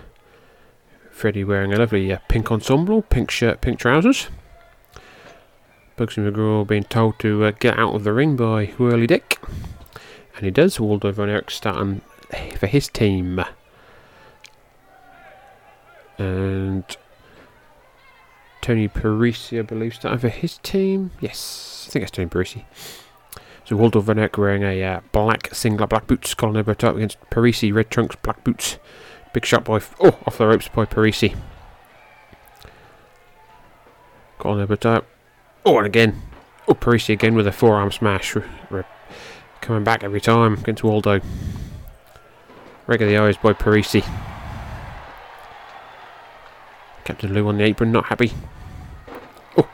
Freddie wearing a lovely uh, pink ensemble, pink shirt, pink trousers. Bugsy McGraw being told to uh, get out of the ring by Whirly Dick. And he does. Waldo Von Erich starting for his team. And Tony Parisi, I believe, starting for his team. Yes, I think it's Tony Parisi. So Waldo Erich wearing a uh, black singlet, black boots, collar elbow top against Parisi, red trunks, black boots. Big shot by, oh, off the ropes by Parisi. Collar elbow top. Oh, and again. Oh, Parisi again with a forearm smash. R- r- coming back every time against Waldo. Regular the eyes by Parisi. Captain Lou on the apron, not happy. Oh,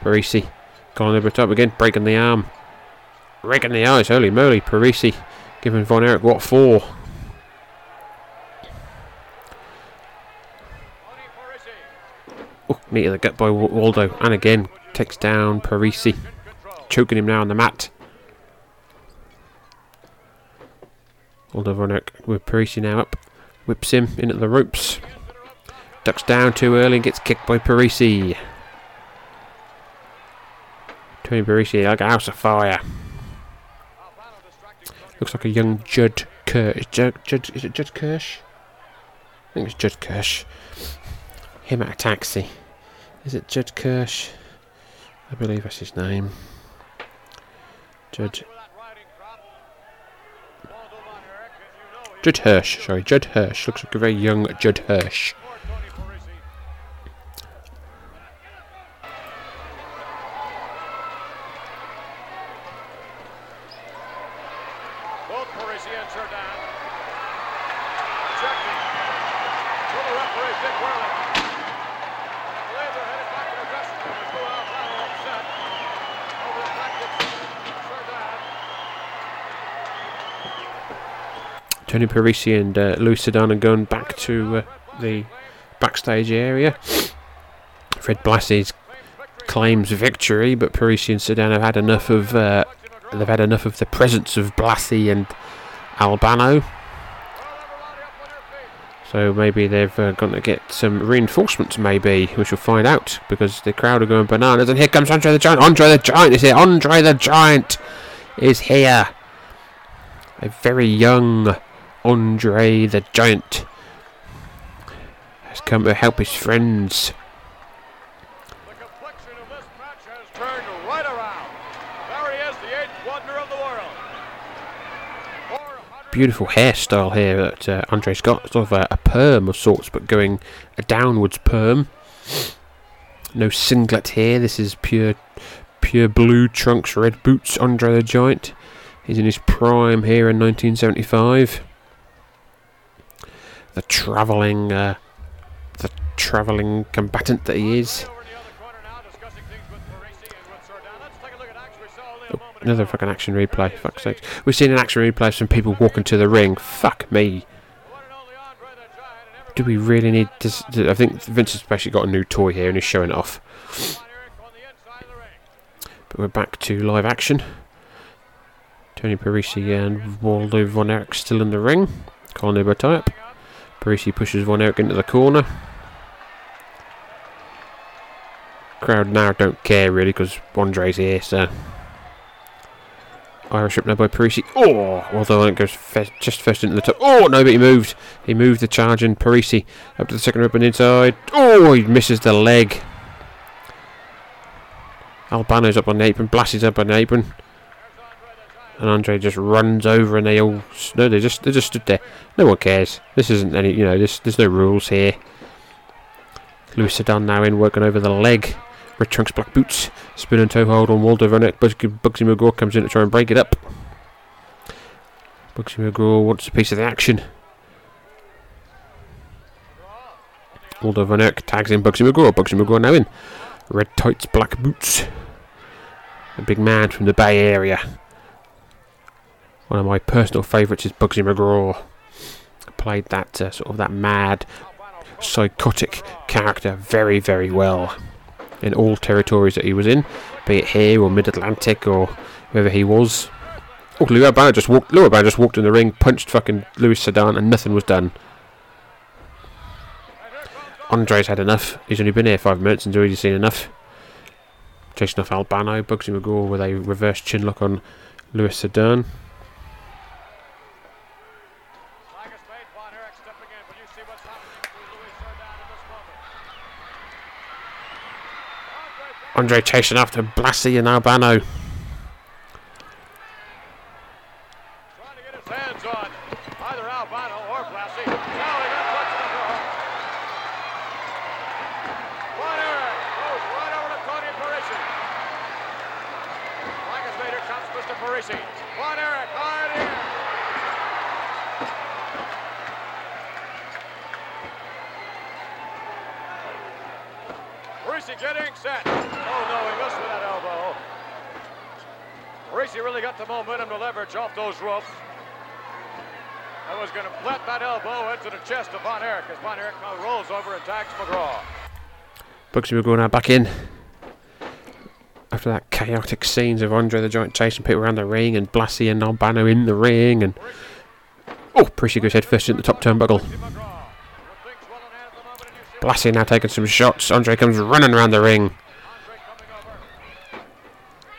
Parisi. Going over top again, breaking the arm. Breaking the eyes, holy moly. Parisi giving Von Erich what for? Oh, knee to the gut by Waldo. And again, takes down Parisi. Choking him now on the mat. Waldo Von Erich with Parisi now up. Whips him into the ropes. Ducks down too early and gets kicked by Parisi. Tony Parisi like a house of fire. Looks like a young Judd Kirsch. Judd, Judd, is it Judd Kirsch? I think it's Judd Kirsch. Him at a taxi. Is it Judd Kirsch? I believe that's his name. Judd. Judd Hirsch, sorry, Judd Hirsch. Looks like a very young Judd Hirsch. Both Parisi and Cerdan. Checking. To the referee, Dick Whirling. I believe they're headed back to the dressing room with Lou Albano upset over the tactics of Cerdan. Tony Parisi and uh, Lou are going back to uh, the backstage area. Fred Blassie's claims victory, but Parisi and Cerdan have had enough of uh, they've had enough of the presence of Blassie and Albano. So maybe they've uh, going to get some reinforcements, maybe, we shall find out, because the crowd are going bananas. And here comes Andre the Giant. Andre the Giant is here. Andre the Giant is here. A very young Andre the Giant has come to help his friends. The complexion of this match has turned right around. There he is, the eighth wonder of the world. 400 Beautiful hairstyle here that uh, Andre's got. Sort of a, a perm of sorts, but going a downwards perm. No singlet here. This is pure, pure blue trunks, red boots. Andre the Giant. He's in his prime here in 1975. The travelling, uh, the travelling combatant that he is. Another fucking action replay. Fuck's sake. We've seen an action replay of some people walking to the ring. Fuck me. Do we really need this? I think Vince has basically got a new toy here and he's showing it off. But we're back to live action. Tony Parisi and Waldo Von Erich still in the ring. Tie up. Parisi pushes Von Erich into the corner. Crowd now don't care really because Andre's here, so. Irish up now by Parisi. Oh, although it goes fe- just first into the top. Oh no, but he moved. He moved the charge and Parisi up to the second rope and inside. Oh, he misses the leg. Albano's up on the apron, Blassie's up on the apron, and Andre just runs over, and they all no, they just they just stood there. No one cares. This isn't any, you know, this there's no rules here. Louis Cerdan now in working over the leg. Red trunks, black boots, spin and toe hold on Waldo Eyck. Bugsy, McGraw comes in to try and break it up. Bugsy McGraw wants a piece of the action. Waldo Eyck tags in Bugsy McGraw. Bugsy McGraw now in. Red tights, black boots. A big man from the Bay Area. One of my personal favourites is Bugsy McGraw. Played that uh, sort of that mad, psychotic character very, very well in all territories that he was in, be it here or Mid Atlantic or wherever he was. Oh, Lou Albano just walked. Lou Albano just walked in the ring, punched fucking Louis Cerdan, and nothing was done. Andre's had enough. He's only been here five minutes and he's already seen enough. Chasing off Albano, Bugsy McGraw with a reverse chin lock on Louis Cerdan. Like a spade, Von Erich stepping in. Will you see what's happening to Louis Cerdan at this moment? Andre chasing after Blassie and Albano. trying to get his hands on either Albano or Blassie. Now he got touching the floor. Von Erich goes right over to Tony Parisi. Like a spade, here comes Mr. Parisi. Von Erich, hard in. Parisi getting set. Oh no, he missed with that elbow. Parisi really got the momentum to leverage off those ropes. I was going to plant that elbow into the chest of Von Erich as Von Erich now rolls over and tags McGraw. Bugsy McGraw now back in. After that chaotic scenes of Andre the Giant chasing people around the ring and Blassie and Albano in the ring and oh, Parisi goes head first into the top turnbuckle. Blassie now taking some shots. Andre comes running around the ring.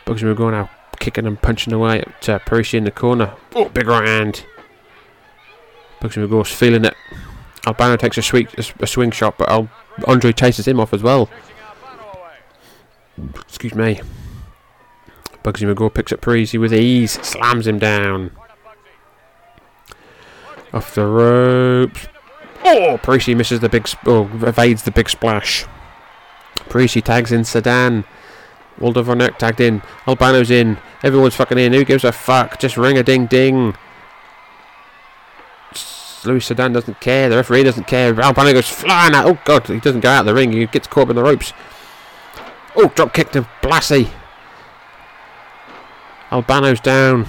Bugsy McGraw now kicking and punching away at uh, Parisi in the corner. Oh, big right hand. Bugsy McGraw's feeling it. Albano takes a, sweet, a, swing shot, but Al- Andre chases him off as well. Excuse me. Bugsy McGraw picks up Parisi with ease, slams him down. Of. Off the ropes. Oh, Parisi misses the big, sp- oh, evades the big splash. Parisi tags in Cerdan. Waldo Von tagged in. Albano's in. Everyone's fucking in. Who gives a fuck? Just ring a ding ding. Louis Cerdan doesn't care. The referee doesn't care. Albano goes flying out. Oh god, he doesn't go out of the ring. He gets caught in the ropes. Oh, drop kick to Blassie. Albano's down.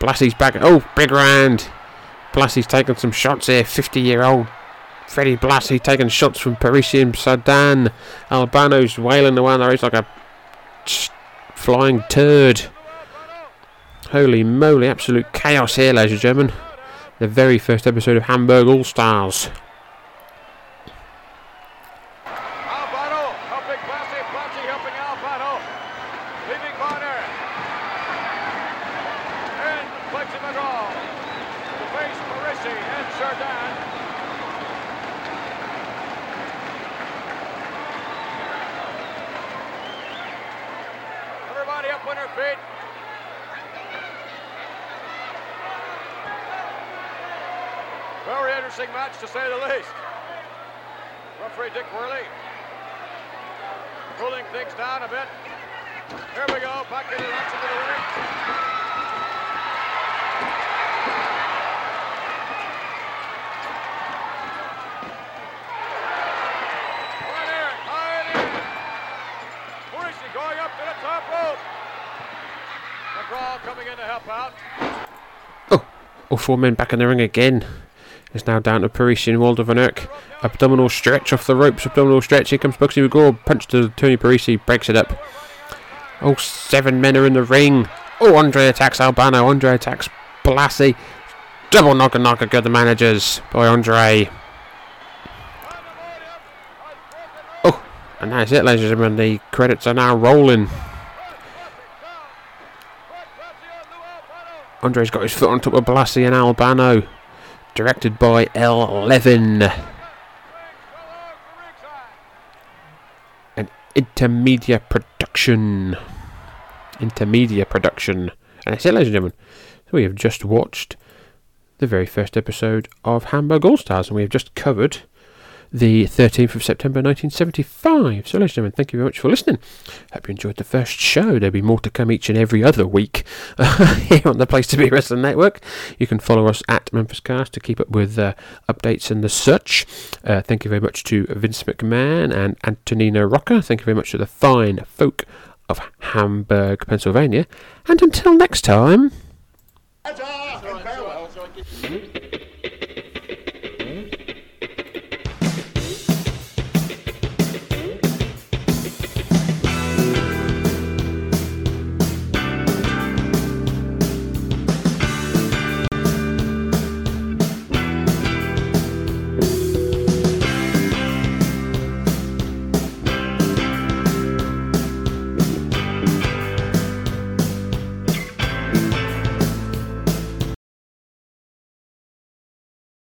Blassie's back. Oh, big round. Blassie's taking some shots here. 50 year old Freddie Blassie taking shots from Parisian Cerdan. Albano's wailing away on the race like a flying turd. Holy moly, absolute chaos here, ladies and gentlemen. The very first episode of Hamburg All Stars. Albano helping Blassie, Blassie helping Albano. Leaving Bonner. And Bugsy McGraw. To face Marissi and Cerdan. Everybody up on their feet. Very interesting match to say the least. Referee Dick Worley cooling things down a bit. Here we go, back into the action to the ring. Right here, high in. Morrissey going up to the top rope. McGraw coming in to help out. All four men back in the ring again. It's now down to Parisi and Waldo Von. Abdominal stretch off the ropes. Abdominal stretch. Here comes Bugsy McGraw. Punch to Tony Parisi. Breaks it up. Oh, seven men are in the ring. Oh, Andre attacks Albano. Andre attacks Blassie. Double knocker knocker. Good the managers by Andre. Oh, and that's it, ladies and gentlemen. The credits are now rolling. Andre's got his foot on top of Blassie and Albano. Directed by L. Levin. An intermedia production. Intermedia production. And that's it, ladies and gentlemen. We have just watched the very first episode of Hamburg All Stars, and we have just covered the 13th of September 1975. So, ladies and gentlemen, thank you very much for listening. Hope you enjoyed the first show. There'll be more to come each and every other week here on the Place to Be Wrestling Network. You can follow us at Memphis Cast to keep up with uh, updates and the such. Uh, thank you very much to Vince McMahon and Antonino Rocca. Thank you very much to the fine folk of Hamburg, Pennsylvania. And until next time.